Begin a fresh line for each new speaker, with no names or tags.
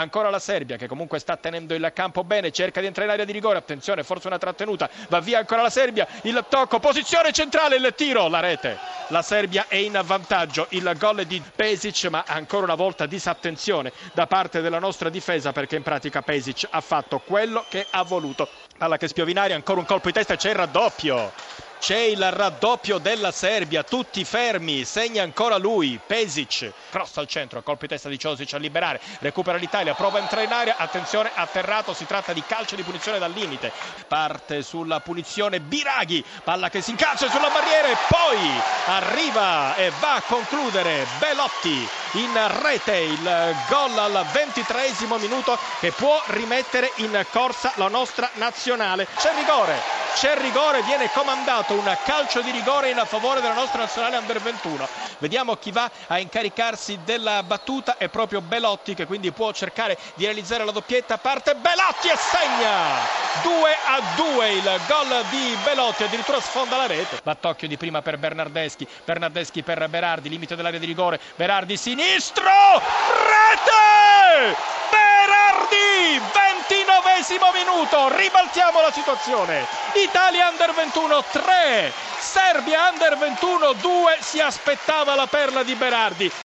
ancora la Serbia che comunque sta tenendo il campo bene, cerca di entrare in area di rigore, attenzione, forse una trattenuta, va via ancora la Serbia, il tocco, posizione centrale, il tiro, la rete. La Serbia è in vantaggio, il gol di Pesic, ma ancora una volta disattenzione da parte della nostra difesa perché in pratica Pesic ha fatto quello che ha voluto. Palla che spiovinare, ancora un colpo di testa e c'è il raddoppio. C'è il raddoppio della Serbia, tutti fermi, segna ancora lui, Pesic, cross al centro, colpo di testa di Ciosic a liberare, recupera l'Italia, prova a entrare in area, attenzione, atterrato, si tratta di calcio di punizione dal limite, parte sulla punizione Biraghi, palla che si incalcia sulla barriera e poi arriva e va a concludere Belotti in rete, il gol al ventitreesimo minuto che può rimettere in corsa la nostra nazionale. C'è rigore, c'è rigore, viene comandato un calcio di rigore in favore della nostra nazionale under 21. Vediamo chi va a incaricarsi della battuta, è proprio Belotti che quindi può cercare di realizzare la doppietta, parte Belotti e segna! 2 a 2 il gol di Belotti, addirittura sfonda la rete. Battocchio di prima per Bernardeschi, Bernardeschi per Berardi, limite dell'area di rigore, Berardi sinistro, rete! Berardi, 29 minuto, ribaltiamo la situazione. Italia Under 21 3, Serbia Under 21 2, si aspettava la perla di Berardi.